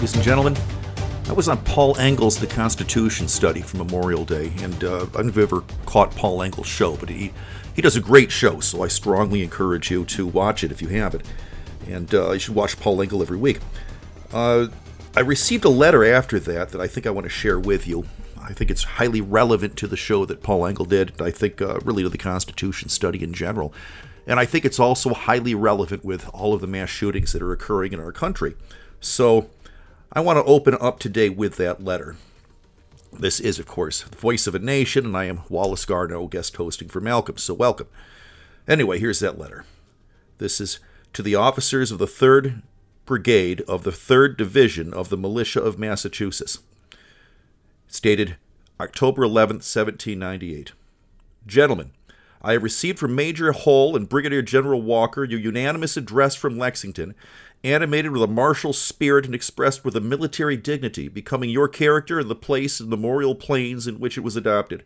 Ladies and gentlemen, I was on Paul Engel's The Constitution study for Memorial Day, and uh, I don't know if ever caught Paul Engel's show, but he, he does a great show, so I strongly encourage you to watch it if you haven't. And uh, you should watch Paul Engel every week. Uh, I received a letter after that that I think I want to share with you. I think it's highly relevant to the show that Paul Engel did. I think uh, really to the Constitution study in general. And I think it's also highly relevant with all of the mass shootings that are occurring in our country. So I want to open up today with that letter. This is, of course, the voice of a nation, and I am Wallace Garneau, guest hosting for Malcolm, so welcome. Anyway, here's that letter. This is to the officers of the 3rd Brigade of the 3rd Division of the Militia of Massachusetts. Stated October 11th, 1798. Gentlemen, I have received from Major Hull and Brigadier General Walker your unanimous address from Lexington, animated with a martial spirit and expressed with a military dignity, becoming your character and the place and memorial plains in which it was adopted.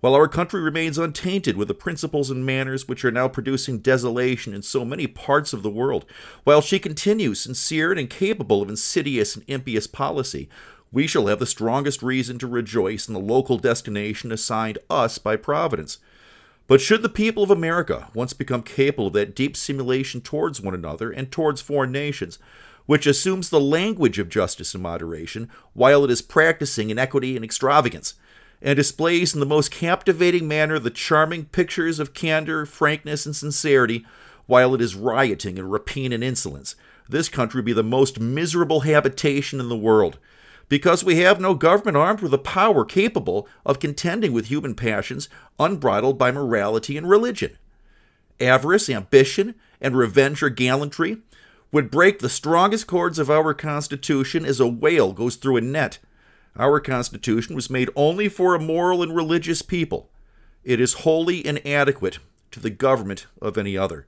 While our country remains untainted with the principles and manners which are now producing desolation in so many parts of the world, while she continues sincere and incapable of insidious and impious policy, we shall have the strongest reason to rejoice in the local destination assigned us by Providence. But should the people of America once become capable of that deep simulation towards one another and towards foreign nations, which assumes the language of justice and moderation while it is practicing inequity and extravagance, and displays in the most captivating manner the charming pictures of candor, frankness, and sincerity, while it is rioting in rapine and insolence, this country be the most miserable habitation in the world because we have no government armed with a power capable of contending with human passions unbridled by morality and religion. Avarice, ambition, and revenge or gallantry would break the strongest cords of our Constitution as a whale goes through a net. Our Constitution was made only for a moral and religious people. It is wholly inadequate to the government of any other.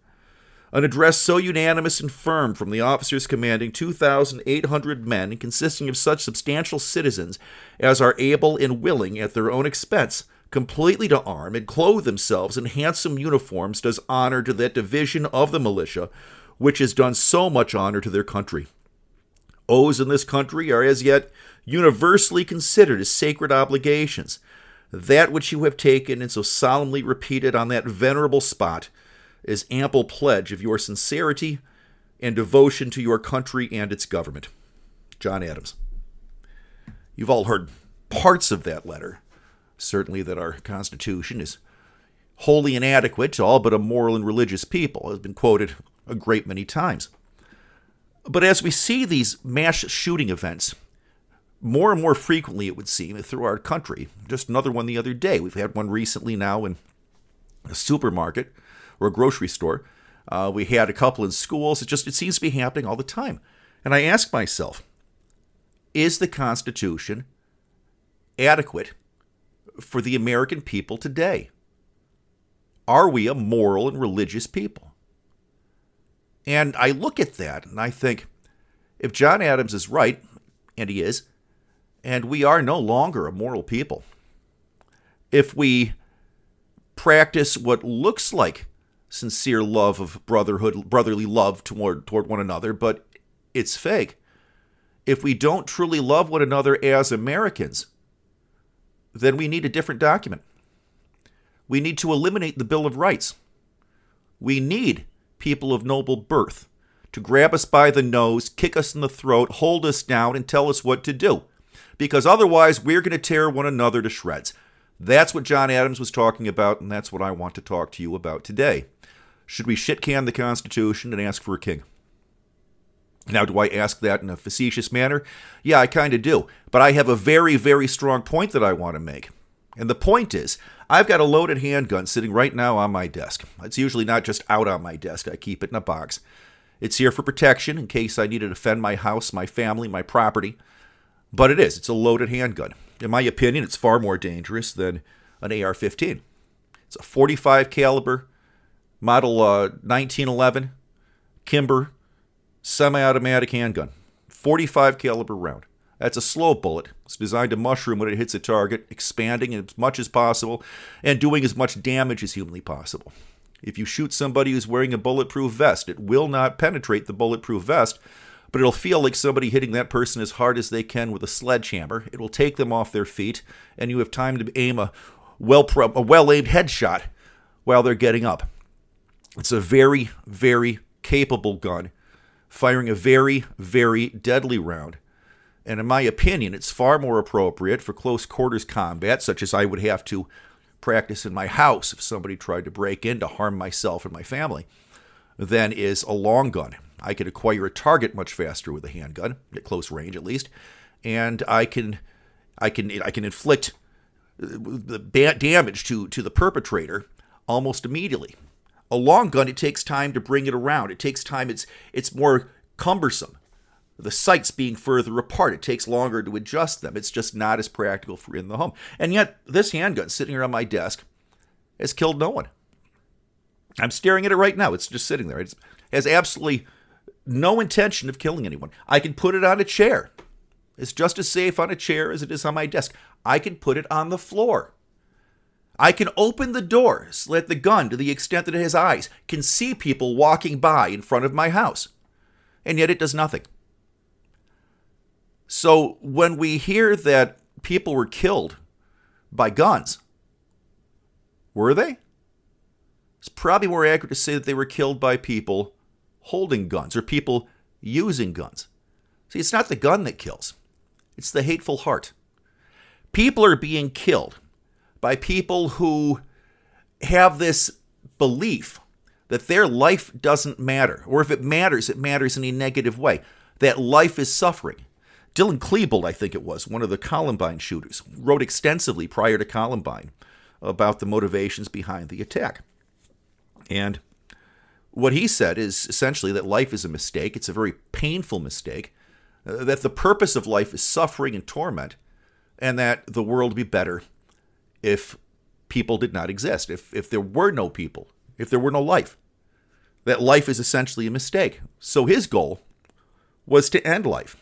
An address so unanimous and firm from the officers commanding 2,800 men, consisting of such substantial citizens as are able and willing at their own expense completely to arm and clothe themselves in handsome uniforms, does honor to that division of the militia which has done so much honor to their country. Oaths in this country are as yet universally considered as sacred obligations. That which you have taken and so solemnly repeated on that venerable spot is ample pledge of your sincerity and devotion to your country and its government. John Adams. You've all heard parts of that letter. Certainly, that our Constitution is wholly inadequate to all but a moral and religious people, has been quoted a great many times. But as we see these mass shooting events, more and more frequently, it would seem, through our country, just another one the other day. We've had one recently now in a supermarket or a grocery store. Uh, we had a couple in schools. It just it seems to be happening all the time. And I ask myself, is the Constitution adequate for the American people today? Are we a moral and religious people? And I look at that and I think, if John Adams is right, and he is, and we are no longer a moral people, if we practice what looks like sincere love of brotherhood, brotherly love toward toward one another, but it's fake. If we don't truly love one another as Americans, then we need a different document. We need to eliminate the Bill of Rights. We need people of noble birth to grab us by the nose, kick us in the throat, hold us down, and tell us what to do. Because otherwise, we're going to tear one another to shreds. That's what John Adams was talking about, and that's what I want to talk to you about today. Should we shit can the Constitution and ask for a king? Now, do I ask that in a facetious manner? Yeah, I kind of do. But I have a very, very strong point that I want to make. And the point is, I've got a loaded handgun sitting right now on my desk. It's usually not just out on my desk, I keep it in a box. It's here for protection in case I need to defend my house, my family, my property. But it is. It's a loaded handgun. In my opinion, it's far more dangerous than an AR-15. It's a 45 caliber model uh, 1911 Kimber semi-automatic handgun. 45 caliber round. That's a slow bullet. It's designed to mushroom when it hits a target, expanding as much as possible and doing as much damage as humanly possible. If you shoot somebody who's wearing a bulletproof vest, it will not penetrate the bulletproof vest, but it'll feel like somebody hitting that person as hard as they can with a sledgehammer. It will take them off their feet, and you have time to aim a well a well aimed headshot while they're getting up. It's a very very capable gun, firing a very very deadly round. And in my opinion, it's far more appropriate for close quarters combat, such as I would have to practice in my house if somebody tried to break in to harm myself and my family, than is a long gun. I can acquire a target much faster with a handgun, at close range at least, and I can, I can, I can inflict uh, damage to to the perpetrator almost immediately. A long gun, it takes time to bring it around. It takes time. It's it's more cumbersome the sights being further apart. It takes longer to adjust them. It's just not as practical for in the home. And yet, this handgun sitting on my desk has killed no one. I'm staring at it right now. It's just sitting there. It has absolutely no intention of killing anyone. I can put it on a chair. It's just as safe on a chair as it is on my desk. I can put it on the floor. I can open the door, let the gun to the extent that his eyes, can see people walking by in front of my house. And yet it does nothing. So when we hear that people were killed by guns, were they? It's probably more accurate to say that they were killed by people holding guns or people using guns. See, it's not the gun that kills, it's the hateful heart. People are being killed by people who have this belief that their life doesn't matter, or if it matters, it matters in a negative way, that life is suffering. Dylan Klebold, I think it was, one of the Columbine shooters, wrote extensively prior to Columbine about the motivations behind the attack. And what he said is essentially that life is a mistake. It's a very painful mistake. Uh, that the purpose of life is suffering and torment, and that the world would be better if people did not exist, if, if there were no people, if there were no life. That life is essentially a mistake. So his goal was to end life.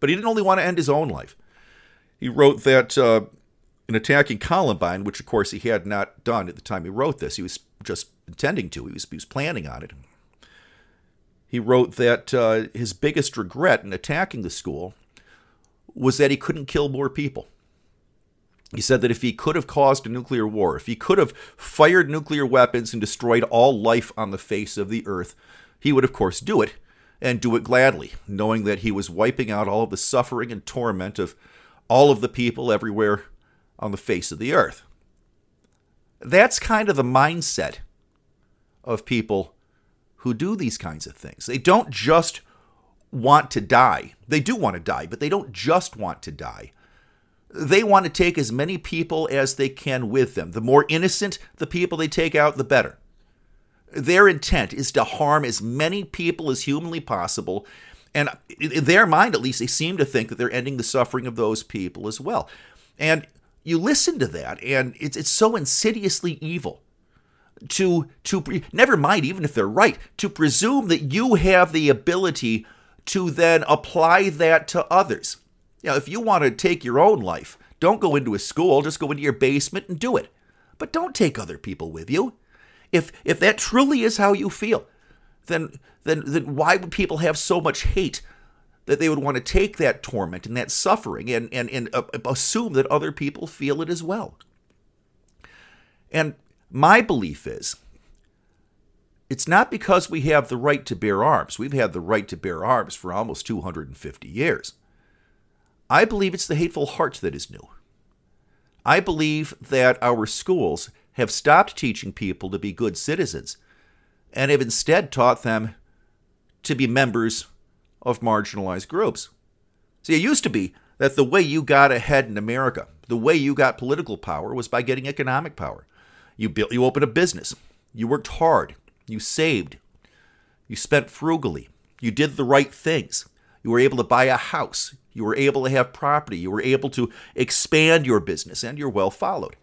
But he didn't only want to end his own life. He wrote that uh, in attacking Columbine, which of course he had not done at the time he wrote this, he was just intending to, he was, he was planning on it. He wrote that uh, his biggest regret in attacking the school was that he couldn't kill more people. He said that if he could have caused a nuclear war, if he could have fired nuclear weapons and destroyed all life on the face of the earth, he would, of course, do it and do it gladly, knowing that he was wiping out all of the suffering and torment of all of the people everywhere on the face of the earth. That's kind of the mindset of people who do these kinds of things. They don't just want to die. They do want to die, but they don't just want to die. They want to take as many people as they can with them. The more innocent the people they take out, the better. Their intent is to harm as many people as humanly possible. And in their mind, at least, they seem to think that they're ending the suffering of those people as well. And you listen to that, and it's, it's so insidiously evil to to never mind even if they're right to presume that you have the ability to then apply that to others. You know, if you want to take your own life, don't go into a school, just go into your basement and do it. But don't take other people with you. If if that truly is how you feel, then then then why would people have so much hate that they would want to take that torment and that suffering and and and uh, assume that other people feel it as well? And my belief is it's not because we have the right to bear arms. We've had the right to bear arms for almost 250 years. I believe it's the hateful heart that is new. I believe that our schools have stopped teaching people to be good citizens and have instead taught them to be members of marginalized groups. See, it used to be that the way you got ahead in America, the way you got political power was by getting economic power. You built you opened a business. You worked hard. You saved. You spent frugally. You did the right things. You were able to buy a house. You were able to have property. You were able to expand your business, and you're well followed.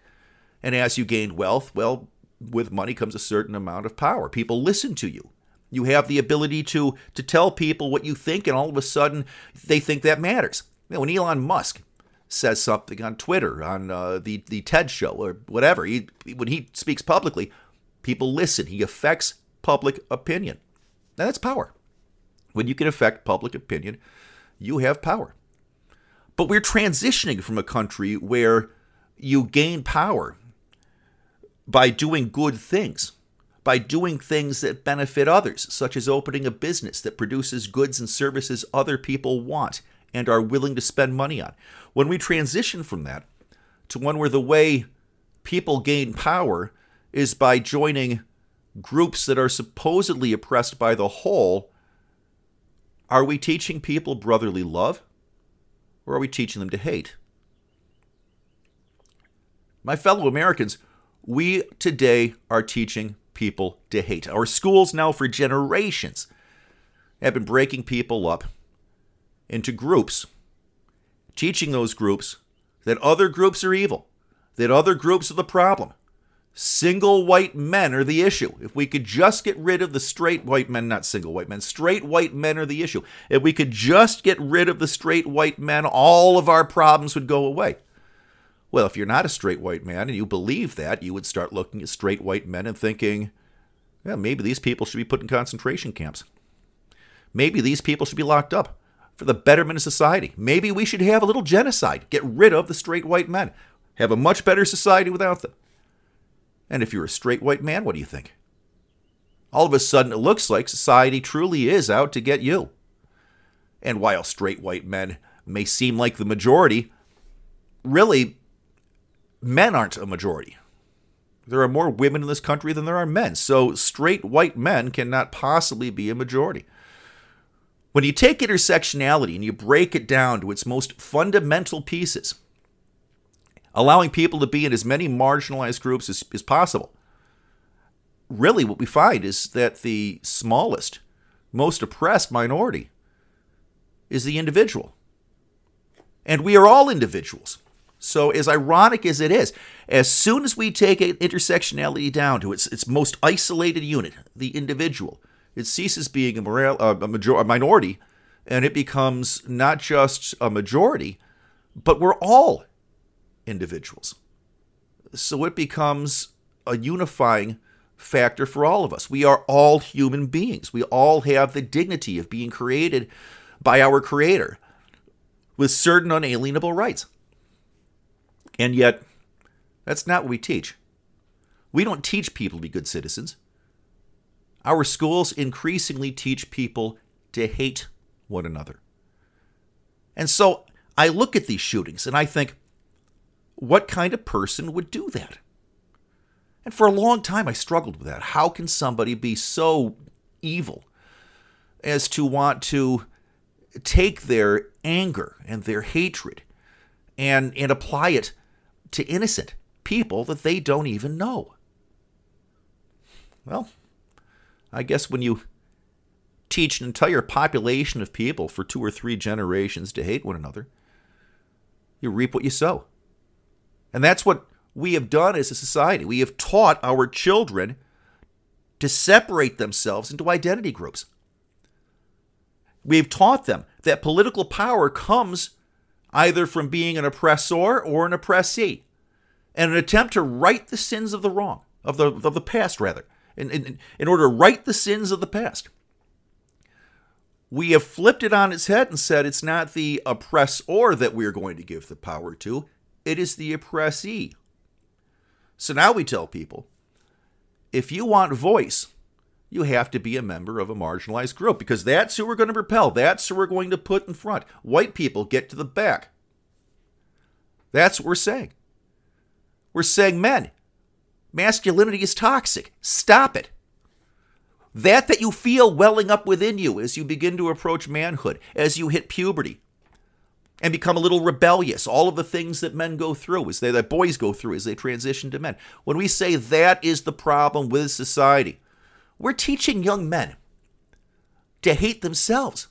And as you gained wealth, well, with money comes a certain amount of power. People listen to you. You have the ability to to tell people what you think, and all of a sudden they think that matters. You know, when Elon Musk says something on Twitter, on uh, the the TED show or whatever, he, when he speaks publicly, people listen. He affects public opinion. Now that's power. When you can affect public opinion, you have power. But we're transitioning from a country where you gain power by doing good things, by doing things that benefit others, such as opening a business that produces goods and services other people want and are willing to spend money on. When we transition from that to one where the way people gain power is by joining groups that are supposedly oppressed by the whole, are we teaching people brotherly love? Or are we teaching them to hate? My fellow Americans, we today are teaching people to hate. Our schools now, for generations, have been breaking people up into groups, teaching those groups that other groups are evil, that other groups are the problem, Single white men are the issue. If we could just get rid of the straight white men, not single white men, straight white men are the issue. If we could just get rid of the straight white men, all of our problems would go away. Well, if you're not a straight white man and you believe that, you would start looking at straight white men and thinking, yeah, maybe these people should be put in concentration camps. Maybe these people should be locked up for the betterment of society. Maybe we should have a little genocide, get rid of the straight white men, have a much better society without them. And if you're a straight white man, what do you think? All of a sudden, it looks like society truly is out to get you. And while straight white men may seem like the majority, really, men aren't a majority. There are more women in this country than there are men, so straight white men cannot possibly be a majority. When you take intersectionality and you break it down to its most fundamental pieces, allowing people to be in as many marginalized groups as, as possible. Really, what we find is that the smallest, most oppressed minority is the individual. And we are all individuals. So, as ironic as it is, as soon as we take intersectionality down to its, its most isolated unit, the individual, it ceases being a, moral, a, major, a minority and it becomes not just a majority, but we're all individuals. So it becomes a unifying factor for all of us. We are all human beings. We all have the dignity of being created by our Creator with certain unalienable rights. And yet, that's not what we teach. We don't teach people to be good citizens. Our schools increasingly teach people to hate one another. And so I look at these shootings and I think, what kind of person would do that? And for a long time, I struggled with that. How can somebody be so evil as to want to take their anger and their hatred and, and apply it to innocent people that they don't even know? Well, I guess when you teach an entire population of people for two or three generations to hate one another, you reap what you sow. And that's what we have done as a society. We have taught our children to separate themselves into identity groups. We've taught them that political power comes either from being an oppressor or an oppressee, and an attempt to right the sins of the wrong, of the, of the past, rather, in, in, in order to right the sins of the past. We have flipped it on its head and said it's not the oppressor that we're going to give the power to, it is the oppressee. So now we tell people if you want voice, you have to be a member of a marginalized group because that's who we're going to repel. That's who we're going to put in front. White people get to the back. That's what we're saying. We're saying, men, masculinity is toxic. Stop it. That that you feel welling up within you as you begin to approach manhood, as you hit puberty, and become a little rebellious. All of the things that men go through, as they that boys go through as they transition to men. When we say that is the problem with society, we're teaching young men to hate themselves.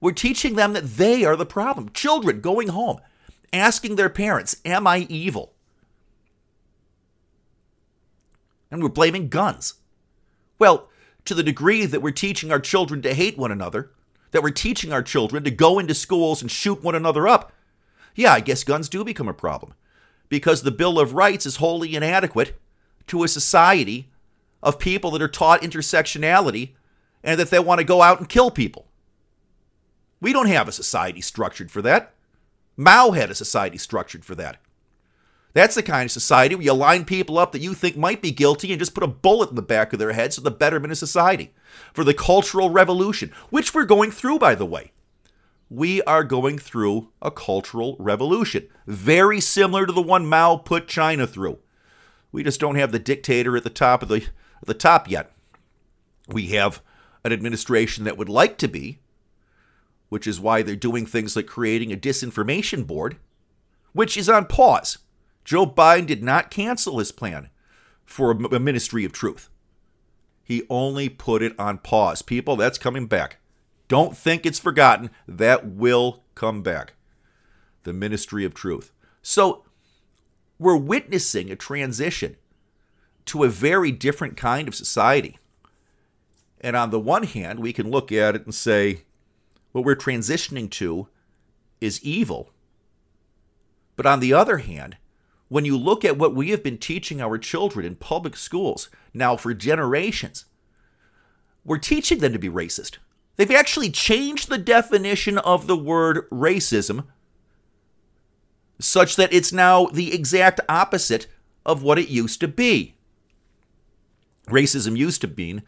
We're teaching them that they are the problem. Children going home, asking their parents, Am I evil? And we're blaming guns. Well, to the degree that we're teaching our children to hate one another, that we're teaching our children to go into schools and shoot one another up, yeah, I guess guns do become a problem. Because the Bill of Rights is wholly inadequate to a society of people that are taught intersectionality and that they want to go out and kill people. We don't have a society structured for that. Mao had a society structured for that. That's the kind of society where you line people up that you think might be guilty and just put a bullet in the back of their head for the betterment of society. For the Cultural Revolution, which we're going through, by the way. We are going through a cultural revolution, very similar to the one Mao put China through. We just don't have the dictator at the top of the at the top yet. We have an administration that would like to be, which is why they're doing things like creating a disinformation board, which is on pause. Joe Biden did not cancel his plan for a ministry of truth. He only put it on pause. People, that's coming back. Don't think it's forgotten. That will come back. The ministry of truth. So, we're witnessing a transition to a very different kind of society. And on the one hand, we can look at it and say, what we're transitioning to is evil. But on the other hand, when you look at what we have been teaching our children in public schools now for generations, we're teaching them to be racist. They've actually changed the definition of the word racism such that it's now the exact opposite of what it used to be. Racism used to mean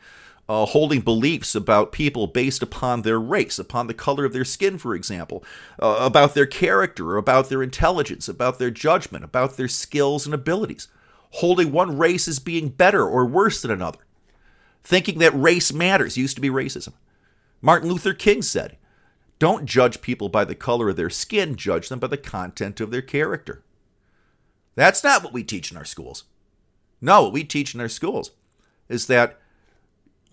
uh, holding beliefs about people based upon their race, upon the color of their skin, for example, uh, about their character, about their intelligence, about their judgment, about their skills and abilities. Holding one race as being better or worse than another. Thinking that race matters used to be racism. Martin Luther King said, Don't judge people by the color of their skin, judge them by the content of their character. That's not what we teach in our schools. No, what we teach in our schools is that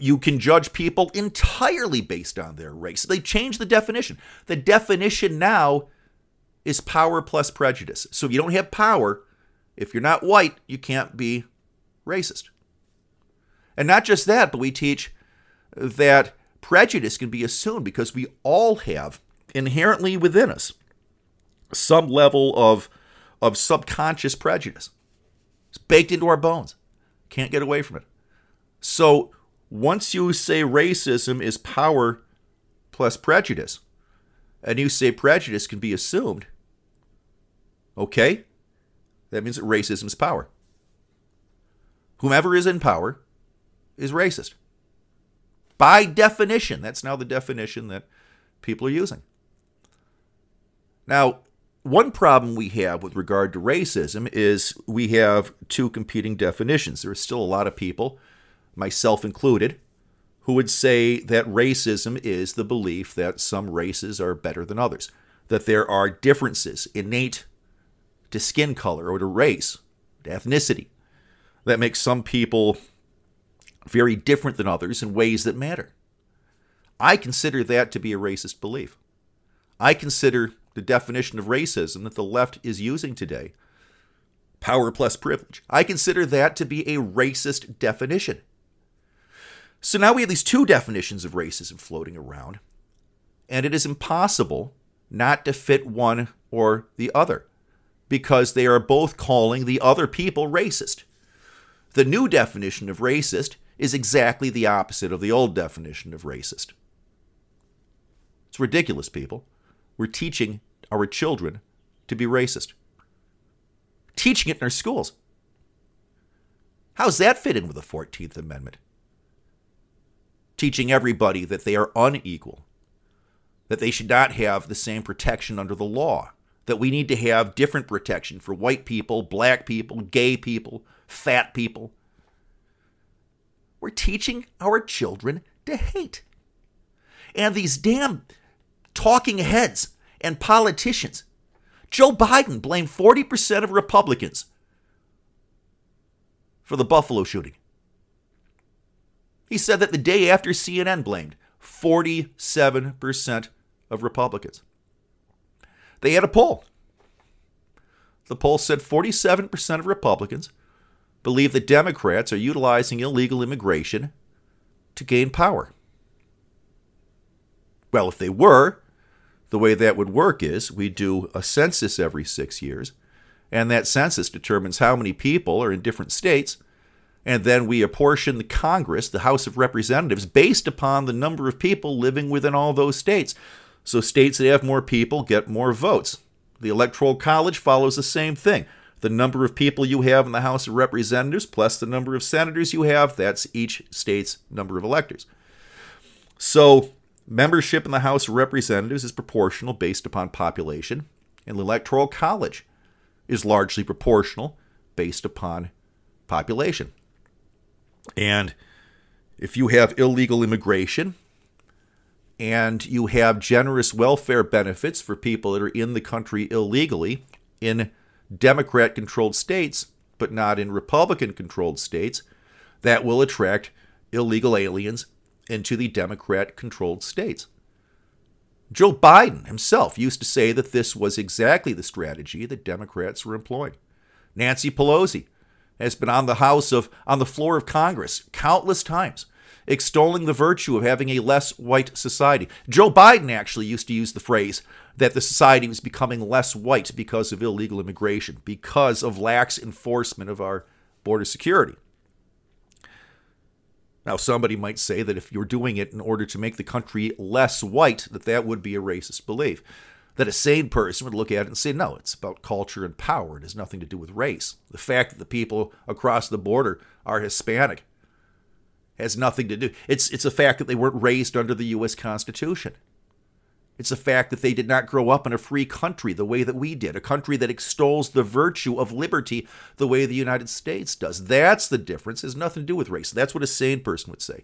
you can judge people entirely based on their race. They changed the definition. The definition now is power plus prejudice. So if you don't have power, if you're not white, you can't be racist. And not just that, but we teach that prejudice can be assumed because we all have inherently within us some level of, of subconscious prejudice. It's baked into our bones. Can't get away from it. So once you say racism is power plus prejudice, and you say prejudice can be assumed, okay, that means that racism is power. Whomever is in power is racist. By definition, that's now the definition that people are using. Now, one problem we have with regard to racism is we have two competing definitions. There are still a lot of people myself included, who would say that racism is the belief that some races are better than others, that there are differences innate to skin color or to race, to ethnicity, that makes some people very different than others in ways that matter. I consider that to be a racist belief. I consider the definition of racism that the left is using today power plus privilege. I consider that to be a racist definition. So now we have these two definitions of racism floating around, and it is impossible not to fit one or the other because they are both calling the other people racist. The new definition of racist is exactly the opposite of the old definition of racist. It's ridiculous, people. We're teaching our children to be racist, teaching it in our schools. How's that fit in with the 14th Amendment? Teaching everybody that they are unequal, that they should not have the same protection under the law, that we need to have different protection for white people, black people, gay people, fat people. We're teaching our children to hate. And these damn talking heads and politicians. Joe Biden blamed 40% of Republicans for the Buffalo shooting. He said that the day after CNN blamed 47% of Republicans. They had a poll. The poll said 47% of Republicans believe that Democrats are utilizing illegal immigration to gain power. Well, if they were, the way that would work is we do a census every six years, and that census determines how many people are in different states, and then we apportion the Congress, the House of Representatives, based upon the number of people living within all those states. So states that have more people get more votes. The Electoral College follows the same thing. The number of people you have in the House of Representatives plus the number of senators you have, that's each state's number of electors. So membership in the House of Representatives is proportional based upon population, and the Electoral College is largely proportional based upon population. And if you have illegal immigration and you have generous welfare benefits for people that are in the country illegally in Democrat controlled states, but not in Republican controlled states, that will attract illegal aliens into the Democrat controlled states. Joe Biden himself used to say that this was exactly the strategy that Democrats were employing. Nancy Pelosi has been on the House of on the floor of Congress countless times extolling the virtue of having a less white society. Joe Biden actually used to use the phrase that the society was becoming less white because of illegal immigration, because of lax enforcement of our border security. Now, somebody might say that if you're doing it in order to make the country less white, that that would be a racist belief. That a sane person would look at it and say, no, it's about culture and power. It has nothing to do with race. The fact that the people across the border are Hispanic has nothing to do. It's it's a fact that they weren't raised under the U.S. Constitution. It's a fact that they did not grow up in a free country the way that we did, a country that extols the virtue of liberty the way the United States does. That's the difference. It has nothing to do with race. That's what a sane person would say.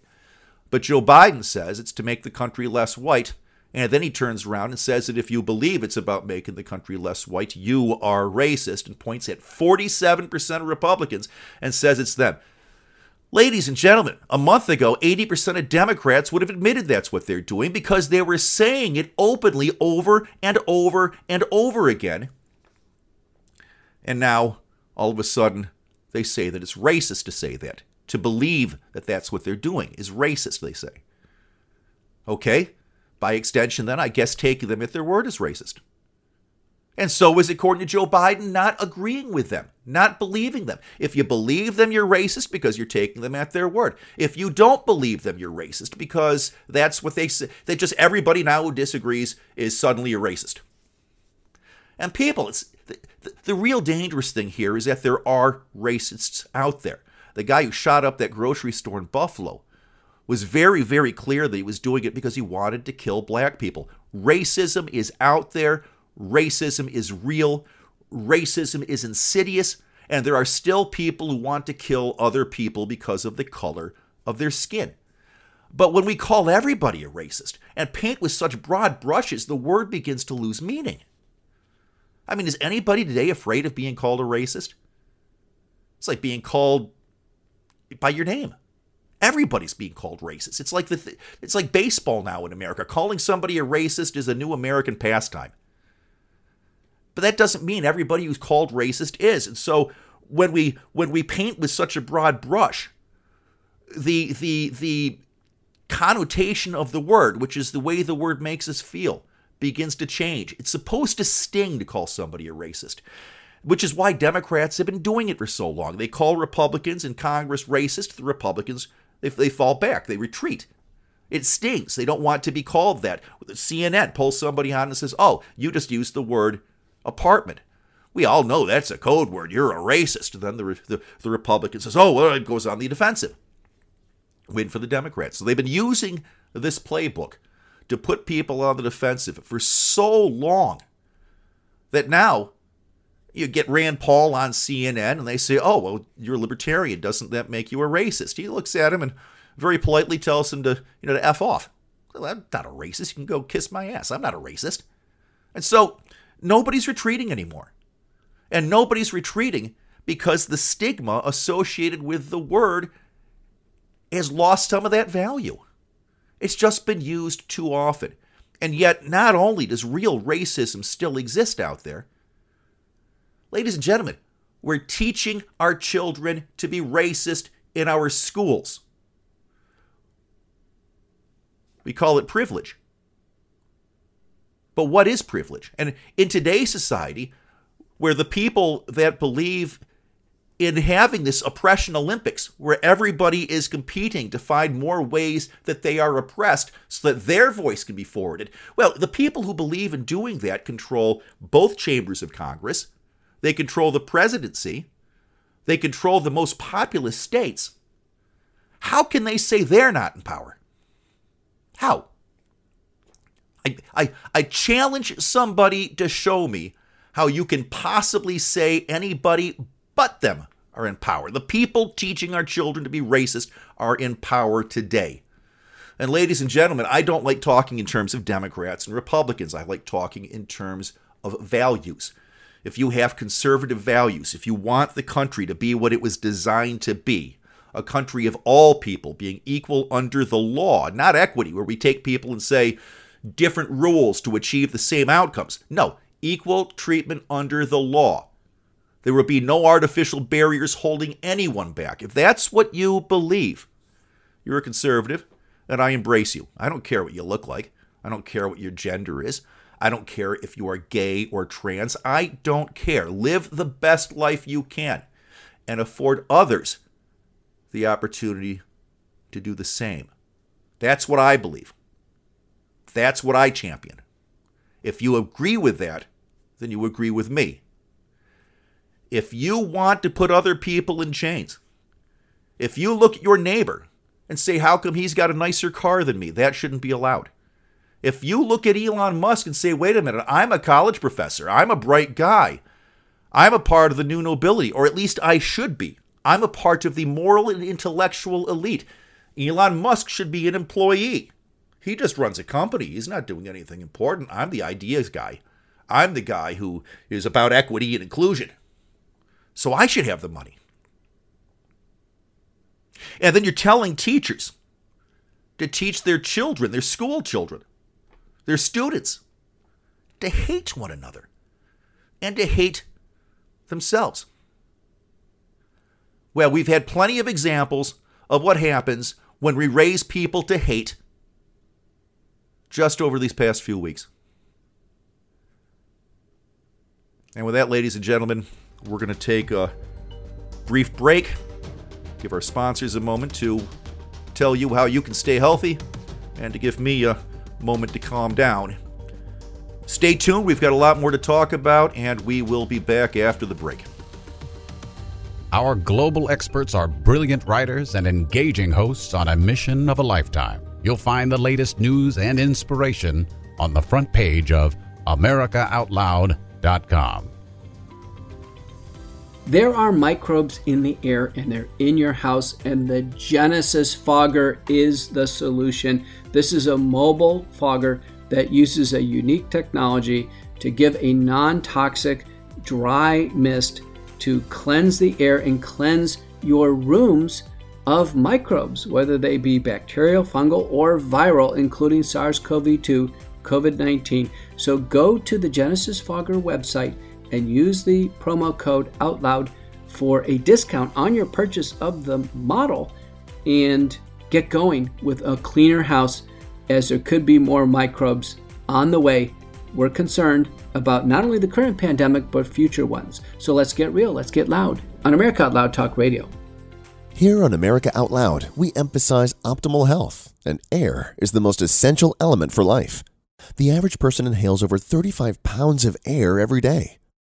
But Joe Biden says it's to make the country less white. And then he turns around and says that if you believe it's about making the country less white, you are racist and points at 47% of Republicans and says it's them. Ladies and gentlemen, a month ago, 80% of Democrats would have admitted that's what they're doing because they were saying it openly over and over and over again. And now, all of a sudden, they say that it's racist to say that. To believe that that's what they're doing is racist, they say. Okay? By extension, then, I guess taking them at their word is racist. And so is, according to Joe Biden, not agreeing with them, not believing them. If you believe them, you're racist because you're taking them at their word. If you don't believe them, you're racist because that's what they say. That just everybody now who disagrees is suddenly a racist. And people, it's the, the, the real dangerous thing here is that there are racists out there. The guy who shot up that grocery store in Buffalo was very, very clear that he was doing it because he wanted to kill black people. Racism is out there Racism is real, racism is insidious, and there are still people who want to kill other people because of the color of their skin. But when we call everybody a racist and paint with such broad brushes, the word begins to lose meaning. I mean, is anybody today afraid of being called a racist? It's like being called by your name. Everybody's being called racist. It's like the th- it's like baseball now in America. Calling somebody a racist is a new American pastime. But that doesn't mean everybody who's called racist is. And so when we when we paint with such a broad brush, the the the connotation of the word, which is the way the word makes us feel, begins to change. It's supposed to sting to call somebody a racist, which is why Democrats have been doing it for so long. They call Republicans in Congress racist. The Republicans, they, they fall back, they retreat. It stings. They don't want to be called that. CNN pulls somebody on and says, oh, you just used the word apartment. We all know that's a code word. You're a racist. Then the, the, the Republican says, oh, well, it goes on the defensive. Win for the Democrats. So they've been using this playbook to put people on the defensive for so long that now you get Rand Paul on CNN and they say, oh, well, you're a libertarian. Doesn't that make you a racist? He looks at him and very politely tells him to, you know, to F off. Well, I'm not a racist. You can go kiss my ass. I'm not a racist. And so nobody's retreating anymore. And nobody's retreating because the stigma associated with the word has lost some of that value. It's just been used too often. And yet, not only does real racism still exist out there, ladies and gentlemen, we're teaching our children to be racist in our schools. We call it privilege. But what is privilege? And in today's society, where the people that believe in having this oppression Olympics, where everybody is competing to find more ways that they are oppressed so that their voice can be forwarded. Well, the people who believe in doing that control both chambers of Congress, they control the presidency, they control the most populous states. How can they say they're not in power? How? I, I, I challenge somebody to show me how you can possibly say anybody but them are in power. The people teaching our children to be racist are in power today. And ladies and gentlemen, I don't like talking in terms of Democrats and Republicans. I like talking in terms of values. If you have conservative values, if you want the country to be what it was designed to be, a country of all people being equal under the law, not equity, where we take people and say different rules to achieve the same outcomes. No, equal treatment under the law. There will be no artificial barriers holding anyone back. If that's what you believe, you're a conservative, and I embrace you. I don't care what you look like. I don't care what your gender is. I don't care if you are gay or trans. I don't care. Live the best life you can and afford others the opportunity to do the same. That's what I believe. That's what I champion. If you agree with that, then you agree with me. If you want to put other people in chains, if you look at your neighbor and say, How come he's got a nicer car than me? That shouldn't be allowed. If you look at Elon Musk and say, Wait a minute, I'm a college professor, I'm a bright guy, I'm a part of the new nobility, or at least I should be. I'm a part of the moral and intellectual elite. Elon Musk should be an employee. He just runs a company. He's not doing anything important. I'm the ideas guy. I'm the guy who is about equity and inclusion. So I should have the money. And then you're telling teachers to teach their children, their school children, their students, to hate one another and to hate themselves. Well, we've had plenty of examples of what happens when we raise people to hate just over these past few weeks. And with that, ladies and gentlemen, we're going to take a brief break, give our sponsors a moment to tell you how you can stay healthy, and to give me a moment to calm down. Stay tuned, we've got a lot more to talk about, and we will be back after the break. Our global experts are brilliant writers and engaging hosts on a mission of a lifetime. You'll find the latest news and inspiration on the front page of AmericaOutloud.com. There are microbes in the air and they're in your house, and the Genesis Fogger is the solution. This is a mobile fogger that uses a unique technology to give a non toxic, dry mist to cleanse the air and cleanse your rooms of microbes, whether they be bacterial, fungal, or viral, including SARS CoV 2, COVID 19. So go to the Genesis Fogger website and use the promo code OUTLOUD for a discount on your purchase of the model and get going with a cleaner house as there could be more microbes on the way. We're concerned about not only the current pandemic but future ones. So let's get real, let's get loud on America Out Loud Talk Radio. Here on America Out Loud, we emphasize optimal health, and air is the most essential element for life. The average person inhales over 35 pounds of air every day.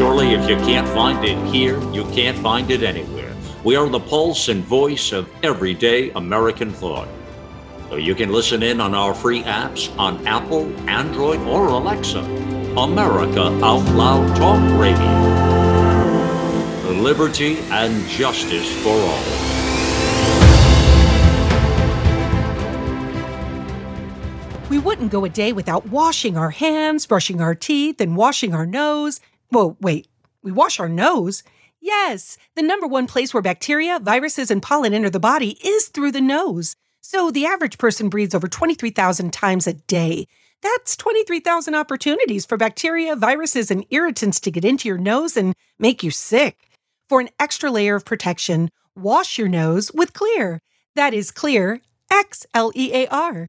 Surely, if you can't find it here, you can't find it anywhere. We are the pulse and voice of everyday American thought. So You can listen in on our free apps on Apple, Android, or Alexa. America Out Loud Talk Radio. Liberty and justice for all. We wouldn't go a day without washing our hands, brushing our teeth, and washing our nose. Well, wait, we wash our nose? Yes, the number one place where bacteria, viruses, and pollen enter the body is through the nose. So the average person breathes over 23,000 times a day. That's 23,000 opportunities for bacteria, viruses, and irritants to get into your nose and make you sick. For an extra layer of protection, wash your nose with Xlear. That is Xlear, X L E A R.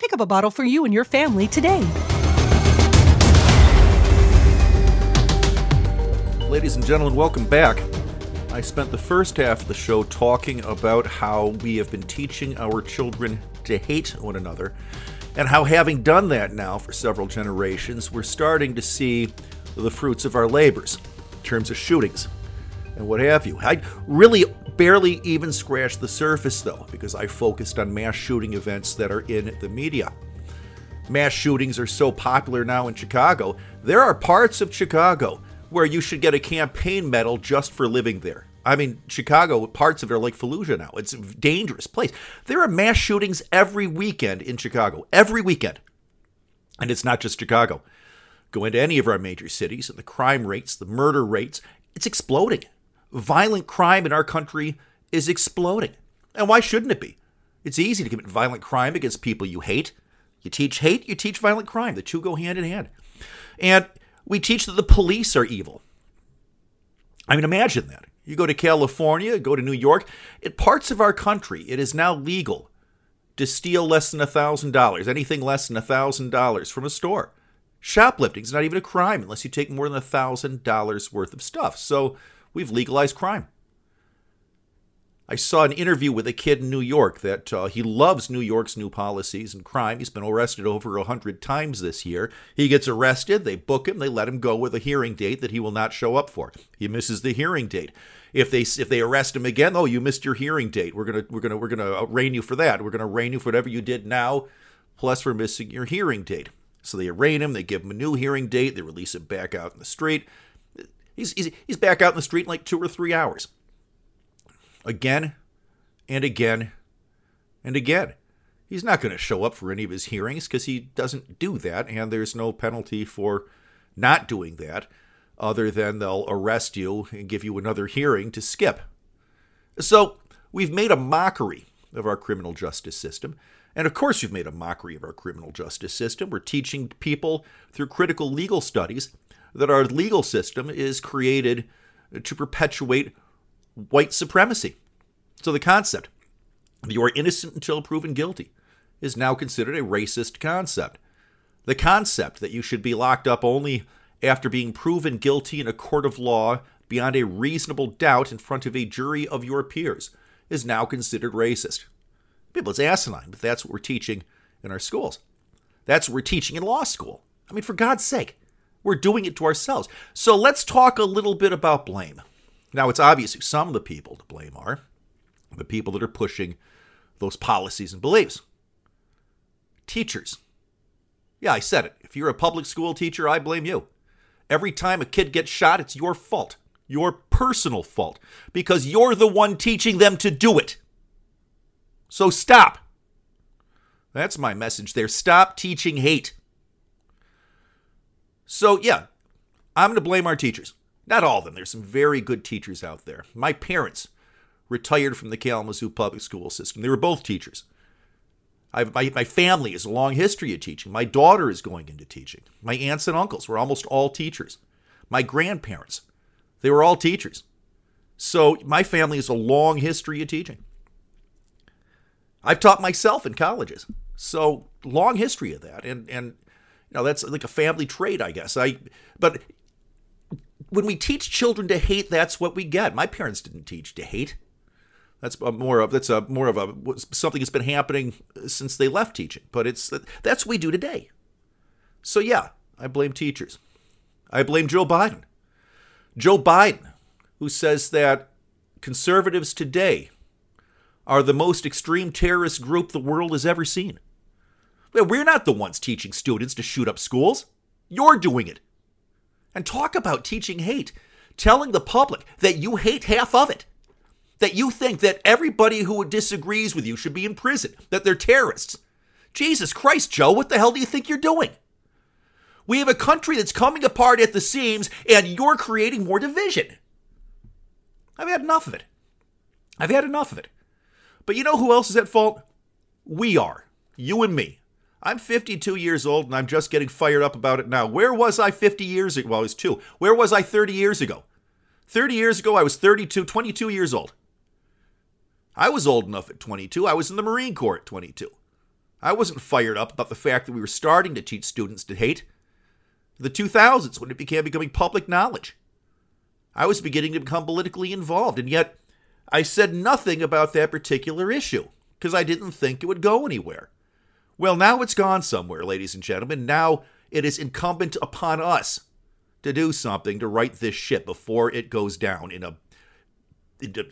Pick up a bottle for you and your family today. Ladies and gentlemen, welcome back. I spent the first half of the show talking about how we have been teaching our children to hate one another, and how, having done that now for several generations, we're starting to see the fruits of our labors in terms of shootings and what have you. I really barely even scratched the surface, though, because I focused on mass shooting events that are in the media. Mass shootings are so popular now in Chicago. There are parts of Chicago where you should get a campaign medal just for living there. I mean, Chicago, parts of it are like Fallujah now. It's a dangerous place. There are mass shootings every weekend in Chicago, every weekend. And it's not just Chicago. Go into any of our major cities, and the crime rates, the murder rates, it's exploding. Violent crime in our country is exploding. And why shouldn't it be? It's easy to commit violent crime against people you hate. You teach hate, you teach violent crime. The two go hand in hand. And we teach that the police are evil. I mean, imagine that. You go to California, go to New York, in parts of our country, it is now legal to steal less than $1,000, anything less than $1,000 from a store. Shoplifting is not even a crime unless you take more than $1,000 worth of stuff. So we've legalized crime. I saw an interview with a kid in New York that uh, he loves New York's new policies and crime. He's been arrested over a hundred times this year. He gets arrested, they book him, they let him go with a hearing date that he will not show up for. He misses the hearing date. If they if they arrest him again, oh, you missed your hearing date. We're gonna we're gonna we're gonna arraign you for that. We're gonna arraign you for whatever you did now, plus for missing your hearing date. So they arraign him. They give him a new hearing date. They release him back out in the street. He's he's, he's back out in the street in like two or three hours. Again, and again and again. He's not going to show up for any of his hearings because he doesn't do that, and there's no penalty for not doing that other than they'll arrest you and give you another hearing to skip. So we've made a mockery of our criminal justice system. And of course, we've made a mockery of our criminal justice system. We're teaching people through critical legal studies that our legal system is created to perpetuate white supremacy. So the concept that you are innocent until proven guilty is now considered a racist concept. The concept that you should be locked up only after being proven guilty in a court of law beyond a reasonable doubt in front of a jury of your peers is now considered racist. People, it's asinine, but that's what we're teaching in our schools. That's what we're teaching in law school. I mean, for God's sake, we're doing it to ourselves. So let's talk a little bit about blame. Now, it's obvious who some of the people to blame are the people that are pushing those policies and beliefs. Teachers. Yeah, I said it. If you're a public school teacher, I blame you. Every time a kid gets shot, it's your fault, your personal fault, because you're the one teaching them to do it. So stop. That's my message there. Stop teaching hate. So, yeah, I'm going to blame our teachers. Not all of them. There's some very good teachers out there. My parents retired from the Kalamazoo public school system. They were both teachers. I've, my, my family has a long history of teaching. My daughter is going into teaching. My aunts and uncles were almost all teachers. My grandparents, they were all teachers. So my family has a long history of teaching. I've taught myself in colleges. So long history of that, and and know that's like a family trait, I guess. I but when we teach children to hate, that's what we get. My parents didn't teach to hate. That's more of that's a more of a something that's been happening since they left teaching. But it's that's what we do today. So yeah, I blame teachers. I blame Joe Biden. Joe Biden, who says that conservatives today are the most extreme terrorist group the world has ever seen. We're not the ones teaching students to shoot up schools. You're doing it. And talk about teaching hate, telling the public that you hate half of it that you think that everybody who disagrees with you should be in prison, that they're terrorists. Jesus Christ, Joe, what the hell do you think you're doing? We have a country that's coming apart at the seams, and you're creating more division. I've had enough of it. I've had enough of it. But you know who else is at fault? We are. You and me. I'm 52 years old and I'm just getting fired up about it now. Where was I 50 years ago? Well, I was two. Where was I 30 years ago? 30 years ago, I was 32, 22 years old. I was old enough at 22. I was in the Marine Corps at 22. I wasn't fired up about the fact that we were starting to teach students to hate. The 2000s, when it began becoming public knowledge. I was beginning to become politically involved, and yet I said nothing about that particular issue because I didn't think it would go anywhere. Well, now it's gone somewhere, ladies and gentlemen. Now it is incumbent upon us to do something to right this ship before it goes down in a. Into,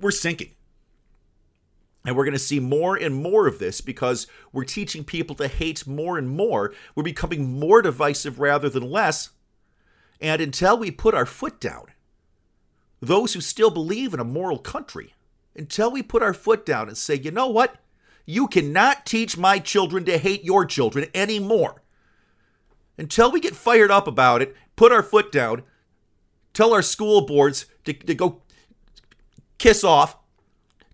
we're sinking. And we're going to see more and more of this because we're teaching people to hate more and more. We're becoming more divisive rather than less. And until we put our foot down, those who still believe in a moral country, until we put our foot down and say, you know what? You cannot teach my children to hate your children anymore. Until we get fired up about it, put our foot down, tell our school boards to, to go kiss off,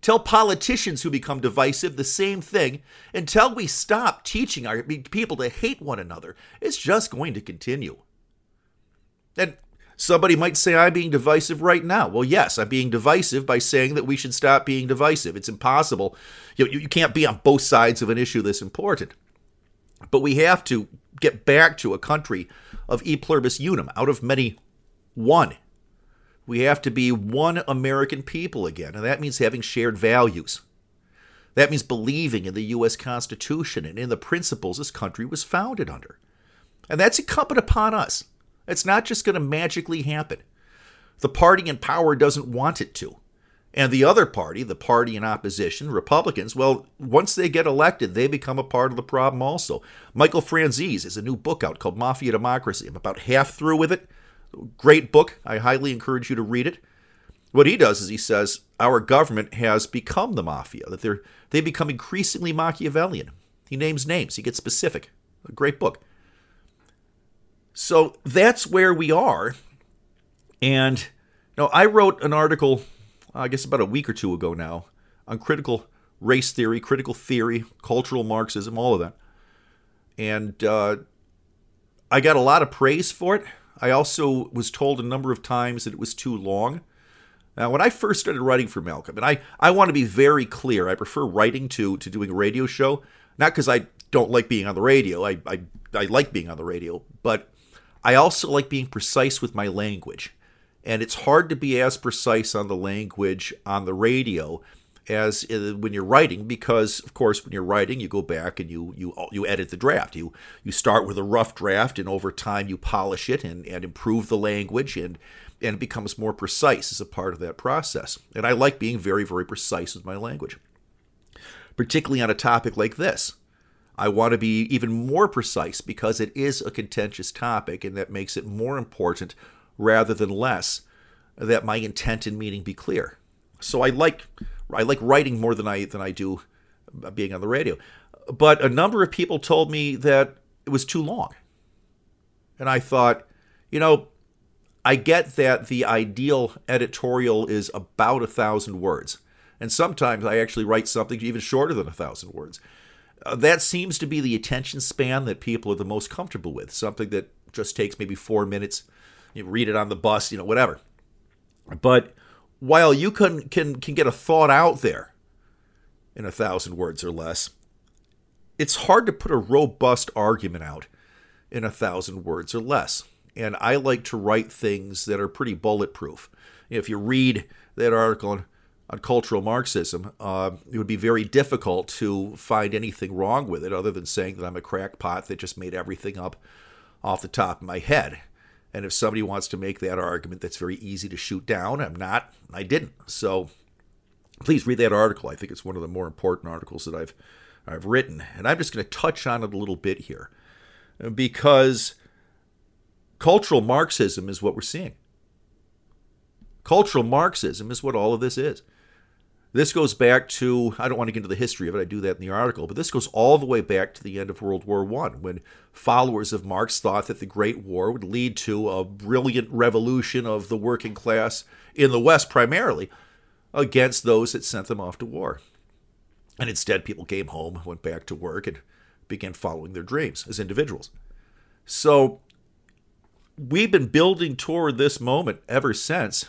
Tell politicians who become divisive the same thing until we stop teaching our people to hate one another. It's just going to continue. And somebody might say I'm being divisive right now. Well, yes, I'm being divisive by saying that we should stop being divisive. It's impossible. You, know, you can't be on both sides of an issue this important. But we have to get back to a country of e pluribus unum, out of many, one we have to be one American people again, and that means having shared values. That means believing in the U.S. Constitution and in the principles this country was founded under. And that's incumbent upon us. It's not just going to magically happen. The party in power doesn't want it to. And the other party, the party in opposition, Republicans, well, once they get elected, they become a part of the problem also. Michael Franzese has a new book out called Mafia Democracy. I'm about half through with it. Great book. I highly encourage you to read it. What he does is he says our government has become the mafia, that they're they become increasingly Machiavellian. He names names, he gets specific. A great book. So that's where we are. And you know, I wrote an article, I guess about a week or two ago now, on critical race theory, critical theory, cultural Marxism, all of that. And uh, I got a lot of praise for it. I also was told a number of times that it was too long. Now, when I first started writing for Malcolm, and I, I want to be very clear, I prefer writing to, to doing a radio show, not because I don't like being on the radio. I, I, I like being on the radio, but I also like being precise with my language. And it's hard to be as precise on the language on the radio as uh, when you're writing because of course when you're writing you go back and you you you edit the draft you you start with a rough draft and over time you polish it and, and improve the language and and it becomes more precise as a part of that process and i like being very very precise with my language particularly on a topic like this i want to be even more precise because it is a contentious topic and that makes it more important rather than less that my intent and meaning be clear so i like I like writing more than I than I do being on the radio. But a number of people told me that it was too long. And I thought, you know, I get that the ideal editorial is about a thousand words. And sometimes I actually write something even shorter than a thousand words. Uh, that seems to be the attention span that people are the most comfortable with. Something that just takes maybe four minutes. You read it on the bus, you know, whatever. But while you can can can get a thought out there in a thousand words or less, it's hard to put a robust argument out in a thousand words or less. And I like to write things that are pretty bulletproof. If you read that article on, on cultural Marxism, uh, it would be very difficult to find anything wrong with it other than saying that I'm a crackpot that just made everything up off the top of my head. And if somebody wants to make that argument, that's very easy to shoot down. I'm not. I didn't. So please read that article. I think it's one of the more important articles that I've I've written, and I'm just going to touch on it a little bit here because cultural Marxism is what we're seeing. Cultural Marxism is what all of this is. This goes back to, I don't want to get into the history of it, I do that in the article, but this goes all the way back to the end of World War I, when followers of Marx thought that the Great War would lead to a brilliant revolution of the working class in the West primarily against those that sent them off to war. And instead, people came home, went back to work, and began following their dreams as individuals. So we've been building toward this moment ever since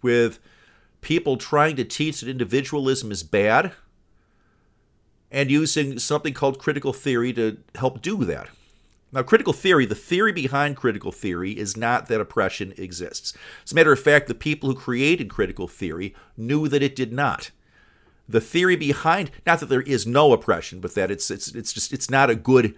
with people trying to teach that individualism is bad and using something called critical theory to help do that. Now, critical theory, the theory behind critical theory is not that oppression exists. As a matter of fact, the people who created critical theory knew that it did not the theory behind not that there is no oppression, but that it's it's it's just it's not a good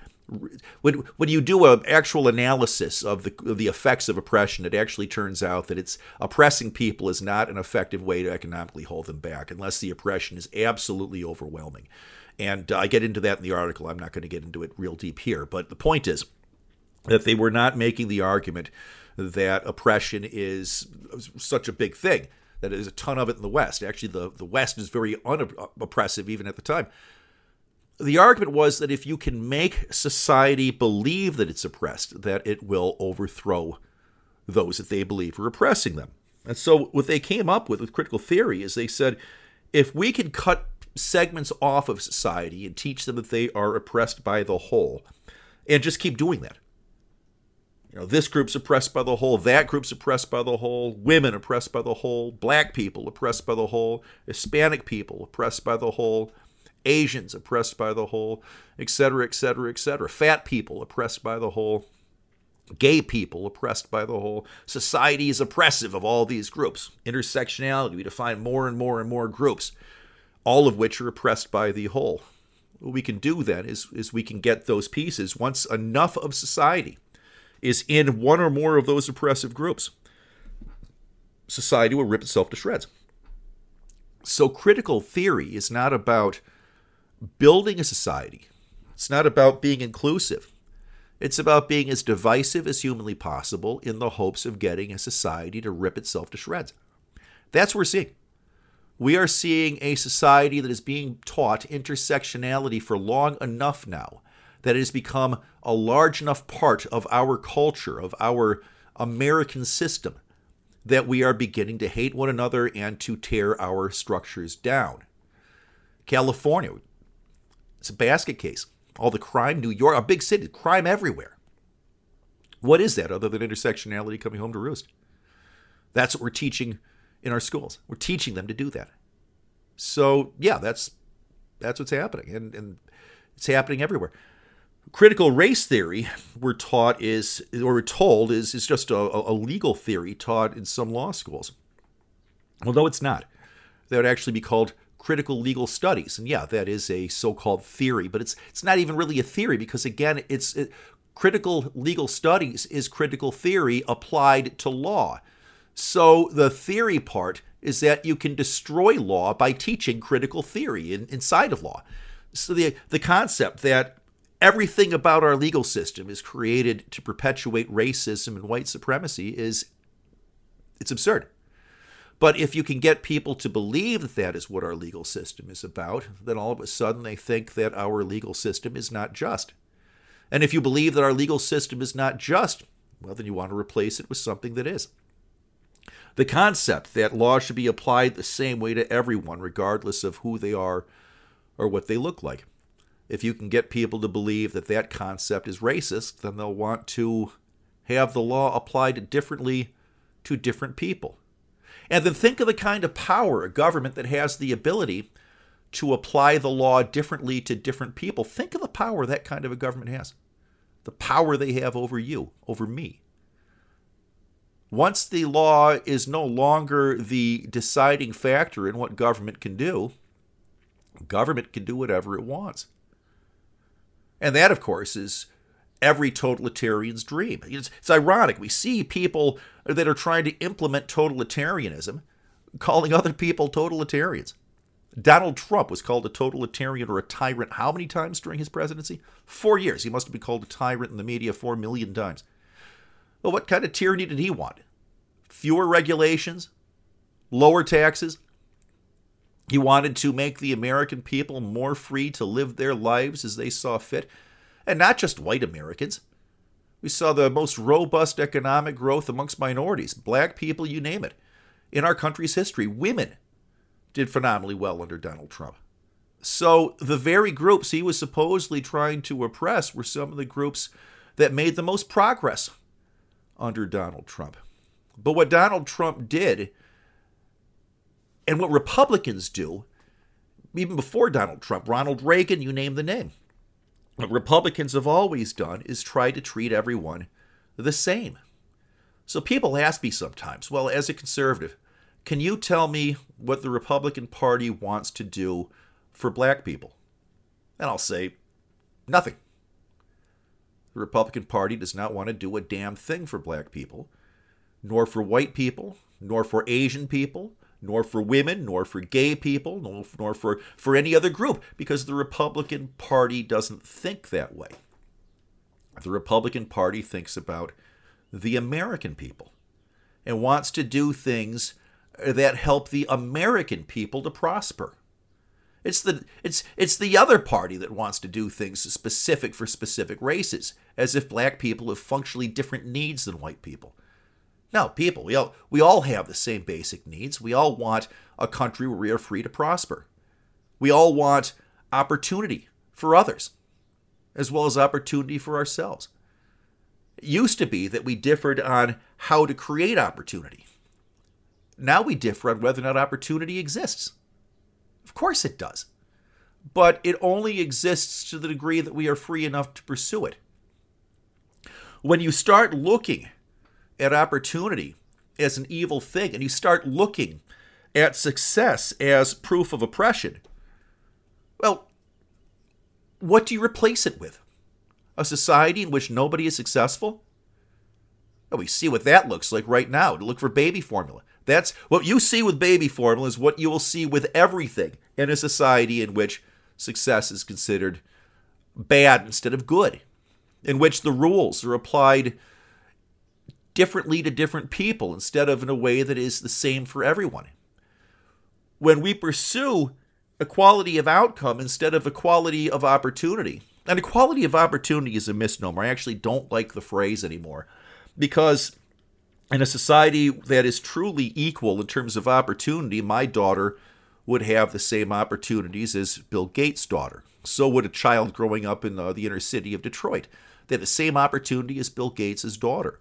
when when you do an actual analysis of the of the effects of oppression, it actually turns out that it's oppressing people is not an effective way to economically hold them back unless the oppression is absolutely overwhelming. And uh, I get into that in the article. I'm not going to get into it real deep here, but the point is that they were not making the argument that oppression is such a big thing that there's a ton of it in the West. Actually, the, the West is very unoppressive even at the time. The argument was that if you can make society believe that it's oppressed, that it will overthrow those that they believe are oppressing them. And so, what they came up with with critical theory is they said if we can cut segments off of society and teach them that they are oppressed by the whole, and just keep doing that, you know, this group's oppressed by the whole, that group's oppressed by the whole, women oppressed by the whole, black people oppressed by the whole, Hispanic people oppressed by the whole, Asians oppressed by the whole, etc., etc., etc. Fat people oppressed by the whole, gay people oppressed by the whole. Society is oppressive of all these groups. Intersectionality, we define more and more and more groups, all of which are oppressed by the whole. What we can do then is, is we can get those pieces once enough of society is in one or more of those oppressive groups, society will rip itself to shreds. So, critical theory is not about building a society, it's not about being inclusive. It's about being as divisive as humanly possible in the hopes of getting a society to rip itself to shreds. That's what we're seeing. We are seeing a society that is being taught intersectionality for long enough now that it has become a large enough part of our culture, of our American system, that we are beginning to hate one another and to tear our structures down. California, it's a basket case. All the crime, New York, a big city, crime everywhere. What is that other than intersectionality coming home to roost? That's what we're teaching in our schools. We're teaching them to do that. So yeah, that's that's what's happening, and and it's happening everywhere critical race theory we're taught is or we're told is is just a, a, legal theory taught in some law schools although it's not that would actually be called critical legal studies. And yeah that is a so-called theory but it's it's not even really a theory because again it's it, critical legal studies is critical theory applied to law. So the theory part is that you can destroy law by teaching critical theory in, inside of law. So the the concept that everything about our legal system is created to perpetuate racism and white supremacy is it's absurd. But if you can get people to believe that that is what our legal system is about, then all of a sudden they think that our legal system is not just. And if you believe that our legal system is not just, well, then you want to replace it with something that is. The concept that law should be applied the same way to everyone, regardless of who they are or what they look like if you can get people to believe that that concept is racist, then they'll want to have the law applied differently to different people. And then think of the kind of power a government that has the ability to apply the law differently to different people. Think of the power that kind of a government has. The power they have over you, over me. Once the law is no longer the deciding factor in what government can do, government can do whatever it wants. And that, of course, is every totalitarian's dream. It's, it's, ironic. We see people that are trying to implement totalitarianism calling other people totalitarians. Donald Trump was called a totalitarian or a tyrant how many times during his presidency? Four years. He must have been called a tyrant in the media four million times. Well, what kind of tyranny did he want? Fewer regulations? Lower taxes? He wanted to make the American people more free to live their lives as they saw fit. And not just white Americans. We saw the most robust economic growth amongst minorities, black people, you name it. In our country's history, women did phenomenally well under Donald Trump. So the very groups he was supposedly trying to oppress were some of the groups that made the most progress under Donald Trump. But what Donald Trump did, and what Republicans do, even before Donald Trump, Ronald Reagan, you name the name, what Republicans have always done is try to treat everyone the same. So people ask me sometimes, well, as a conservative, can you tell me what the Republican Party wants to do for black people? And I'll say, nothing. The Republican Party does not want to do a damn thing for black people, nor for white people, nor for Asian people, nor for women, nor for gay people, nor, nor for, for any other group, because the Republican Party doesn't think that way. The Republican Party thinks about the American people and wants to do things uh, that help the American people to prosper. It's the it's it's the other party that wants to do things specific for specific races, as if black people have functionally different needs than white people. No, people, we all we all have the same basic needs. We all want a country where we are free to prosper. We all want opportunity for others, as well as opportunity for ourselves. It used to be that we differed on how to create opportunity. Now we differ on whether or not opportunity exists. Of course it does. But it only exists to the degree that we are free enough to pursue it. When you start looking at opportunity as an evil thing and you start looking at success as proof of oppression, well, what do you replace it with? A society in which nobody is successful? Well, we see what that looks like right now to look for baby formula. That's what you see with baby formula is what you will see with everything in a society in which success is considered bad instead of good, in which the rules are applied differently to different people instead of in a way that is the same for everyone. When we pursue equality of outcome instead of equality of opportunity, and equality of opportunity is a misnomer. I actually don't like the phrase anymore because in a society that is truly equal in terms of opportunity, my daughter would have the same opportunities as Bill Gates' daughter. So would a child growing up in uh, the inner city of Detroit. They have the same opportunity as Bill Gates' daughter.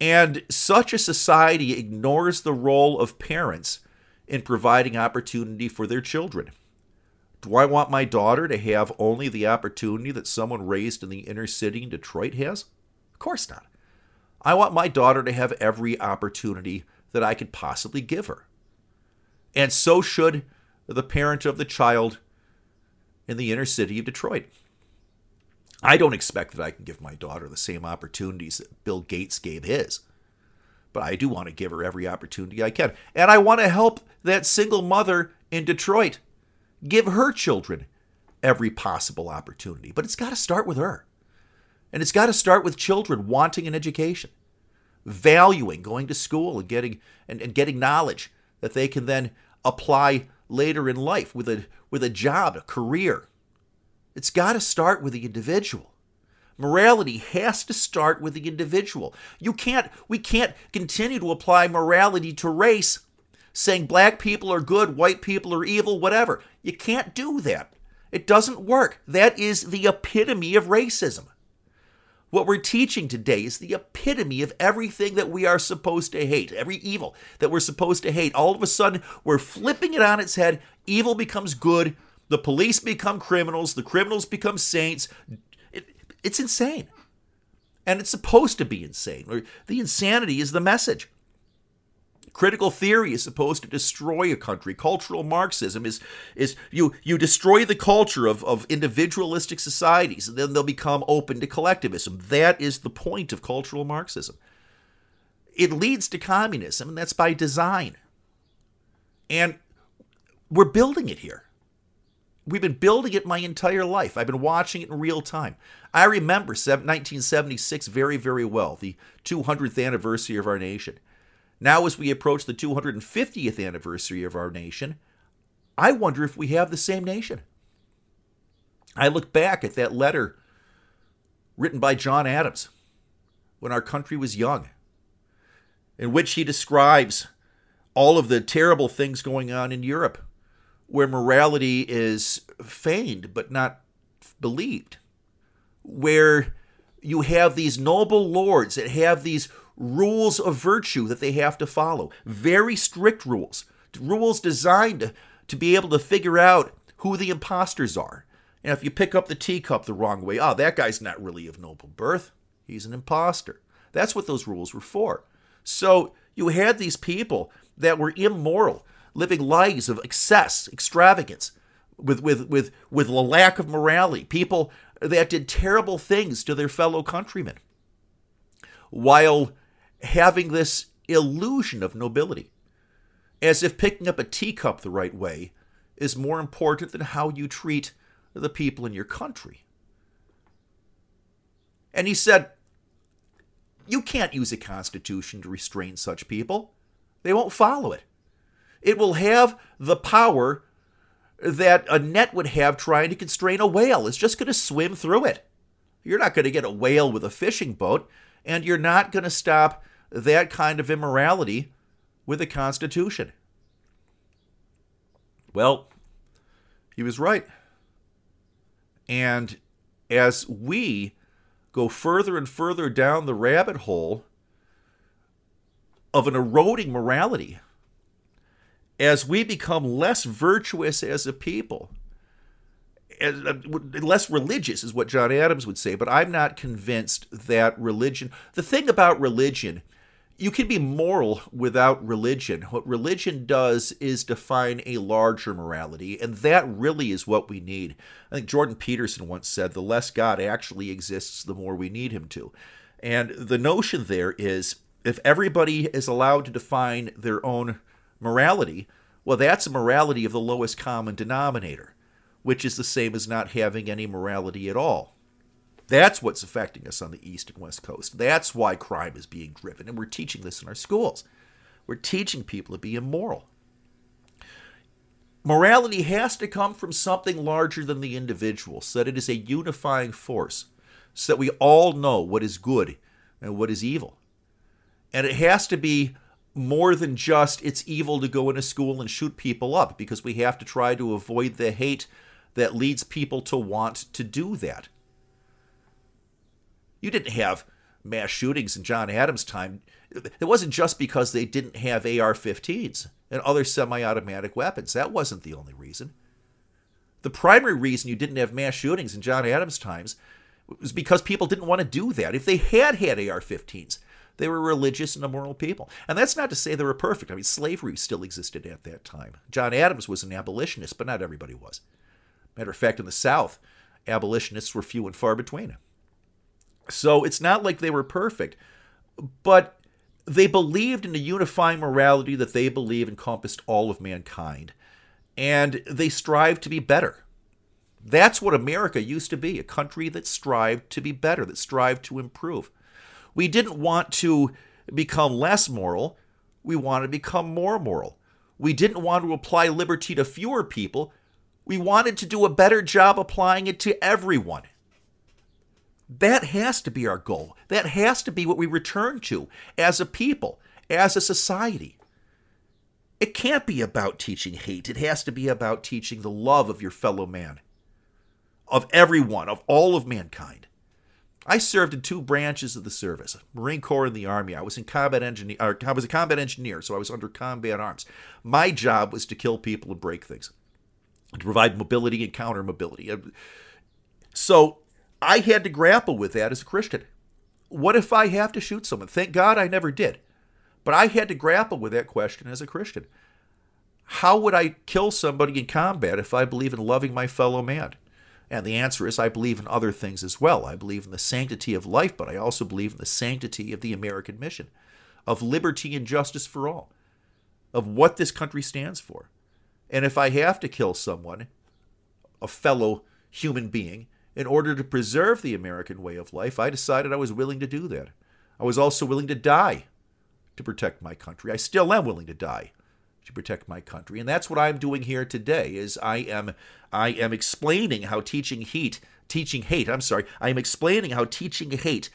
And such a society ignores the role of parents in providing opportunity for their children. Do I want my daughter to have only the opportunity that someone raised in the inner city in Detroit has? Of course not. I want my daughter to have every opportunity that I could possibly give her. And so should the parent of the child in the inner city of Detroit. I don't expect that I can give my daughter the same opportunities that Bill Gates gave his. But I do want to give her every opportunity I can. And I want to help that single mother in Detroit give her children every possible opportunity. But it's got to start with her. And it's got to start with children wanting an education, valuing going to school and getting and, and getting knowledge that they can then apply later in life with a with a job, a career. It's got to start with the individual. Morality has to start with the individual. You can't we can't continue to apply morality to race saying black people are good, white people are evil, whatever. You can't do that. It doesn't work. That is the epitome of racism. What we're teaching today is the epitome of everything that we are supposed to hate, every evil that we're supposed to hate. All of a sudden, we're flipping it on its head. Evil becomes good, The police become criminals, the criminals become saints. It, it's insane. And it's supposed to be insane. The insanity is the message. Critical theory is supposed to destroy a country. Cultural Marxism is is you you destroy the culture of, of individualistic societies, and then they'll become open to collectivism. That is the point of cultural Marxism. It leads to communism, and that's by design. And we're building it here. We've been building it my entire life. I've been watching it in real time. I remember 1976 very, very well, the 200th anniversary of our nation. Now, as we approach the 250th anniversary of our nation, I wonder if we have the same nation. I look back at that letter written by John Adams when our country was young, in which he describes all of the terrible things going on in Europe where morality is feigned but not believed, where you have these noble lords that have these rules of virtue that they have to follow, very strict rules, rules designed to, be able to figure out who the imposters are. And if you pick up the teacup the wrong way, oh, that guy's not really of noble birth. He's an impostor. That's what those rules were for. So you had these people that were immoral, living lives of excess, extravagance, with, with, with, with a lack of morality, people that did terrible things to their fellow countrymen, while having this illusion of nobility, as if picking up a teacup the right way is more important than how you treat the people in your country. And he said, You can't use a constitution to restrain such people. They won't follow it. It will have the power that a net would have trying to constrain a whale. It's just going to swim through it. You're not going to get a whale with a fishing boat, and you're not going to stop that kind of immorality with a constitution. Well, he was right. And as we go further and further down the rabbit hole of an eroding morality, as we become less virtuous as a people, as, uh, less religious is what John Adams would say, but I'm not convinced that religion, the thing about religion, you can be moral without religion. What religion does is define a larger morality, and that really is what we need. I think Jordan Peterson once said, the less God actually exists, the more we need him to. And the notion there is if everybody is allowed to define their own morality, well, that's a morality of the lowest common denominator, which is the same as not having any morality at all. That's what's affecting us on the East and West Coast. That's why crime is being driven. And we're teaching this in our schools. We're teaching people to be immoral. Morality has to come from something larger than the individual, so that it is a unifying force, so that we all know what is good and what is evil. And it has to be more than just it's evil to go into school and shoot people up because we have to try to avoid the hate that leads people to want to do that. You didn't have mass shootings in John Adams' time. It wasn't just because they didn't have AR 15s and other semi automatic weapons. That wasn't the only reason. The primary reason you didn't have mass shootings in John Adams' times was because people didn't want to do that. If they had had AR 15s, they were religious and immoral people. And that's not to say they were perfect. I mean, slavery still existed at that time. John Adams was an abolitionist, but not everybody was. Matter of fact, in the South, abolitionists were few and far between. So it's not like they were perfect, but they believed in a unifying morality that they believe encompassed all of mankind. And they strived to be better. That's what America used to be a country that strived to be better, that strived to improve. We didn't want to become less moral, we wanted to become more moral. We didn't want to apply liberty to fewer people, we wanted to do a better job applying it to everyone. That has to be our goal. That has to be what we return to as a people, as a society. It can't be about teaching hate. It has to be about teaching the love of your fellow man, of everyone, of all of mankind. I served in two branches of the service, Marine Corps and the Army. I was in combat engineer. I was a combat engineer, so I was under combat arms. My job was to kill people and break things. to provide mobility and counter mobility. Uh, so I had to grapple with that as a Christian. What if I have to shoot someone? Thank God I never did. But I had to grapple with that question as a Christian. How would I kill somebody in combat if I believe in loving my fellow man? And the answer is I believe in other things as well. I believe in the sanctity of life, but I also believe in the sanctity of the American mission, of liberty and justice for all, of what this country stands for. And if I have to kill someone, a fellow human being, in order to preserve the American way of life, I decided I was willing to do that. I was also willing to die to protect my country. I still am willing to die to protect my country. And that's what I'm doing here today is I am I am explaining how teaching hate, teaching hate, I'm sorry, I am explaining how teaching hate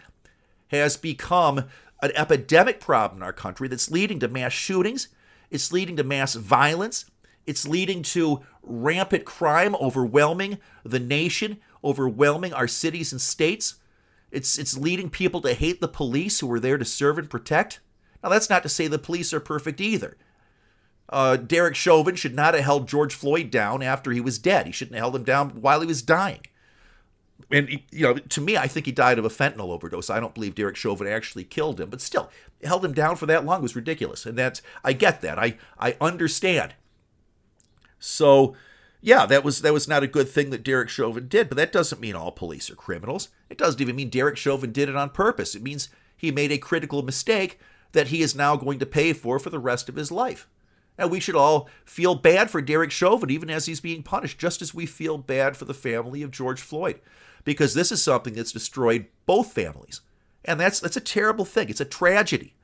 has become an epidemic problem in our country that's leading to mass shootings, it's leading to mass violence, it's leading to rampant crime overwhelming the nation, overwhelming our cities and states. It's, it's leading people to hate the police who are there to serve and protect. Now, that's not to say the police are perfect either. Uh, Derek Chauvin should not have held George Floyd down after he was dead. He shouldn't have held him down while he was dying. And, you know, to me, I think he died of a fentanyl overdose. I don't believe Derek Chauvin actually killed him, but still, held him down for that long was ridiculous. And that's, I get that. I, I understand. So, yeah, that was that was not a good thing that Derek Chauvin did, but that doesn't mean all police are criminals. It doesn't even mean Derek Chauvin did it on purpose. It means he made a critical mistake that he is now going to pay for for the rest of his life. And we should all feel bad for Derek Chauvin, even as he's being punished, just as we feel bad for the family of George Floyd, because this is something that's destroyed both families. And that's, that's a terrible thing. It's a tragedy.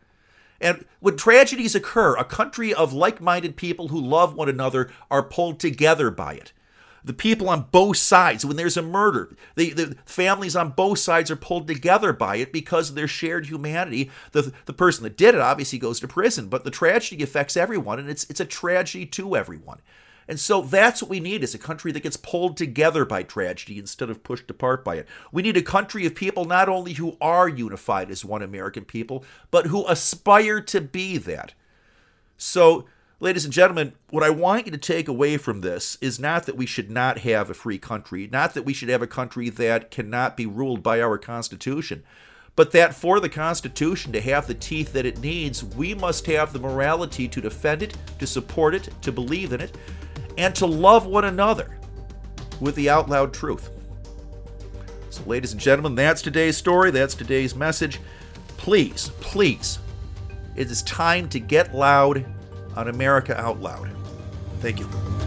And when tragedies occur, a country of like minded people who love one another are pulled together by it the people on both sides. When there's a murder, the, the families on both sides are pulled together by it because of their shared humanity. The, the person that did it obviously goes to prison, but the tragedy affects everyone, and it's, it's a tragedy to everyone. And so that's what we need is a country that gets pulled together by tragedy instead of pushed apart by it. We need a country of people not only who are unified as one American people, but who aspire to be that. So Ladies and gentlemen, what I want you to take away from this is not that we should not have a free country, not that we should have a country that cannot be ruled by our Constitution, but that for the Constitution to have the teeth that it needs, we must have the morality to defend it, to support it, to believe in it, and to love one another with the out loud truth. So, ladies and gentlemen, that's today's story. That's today's message. Please, please, it is time to get loud on America Out Loud. Thank you.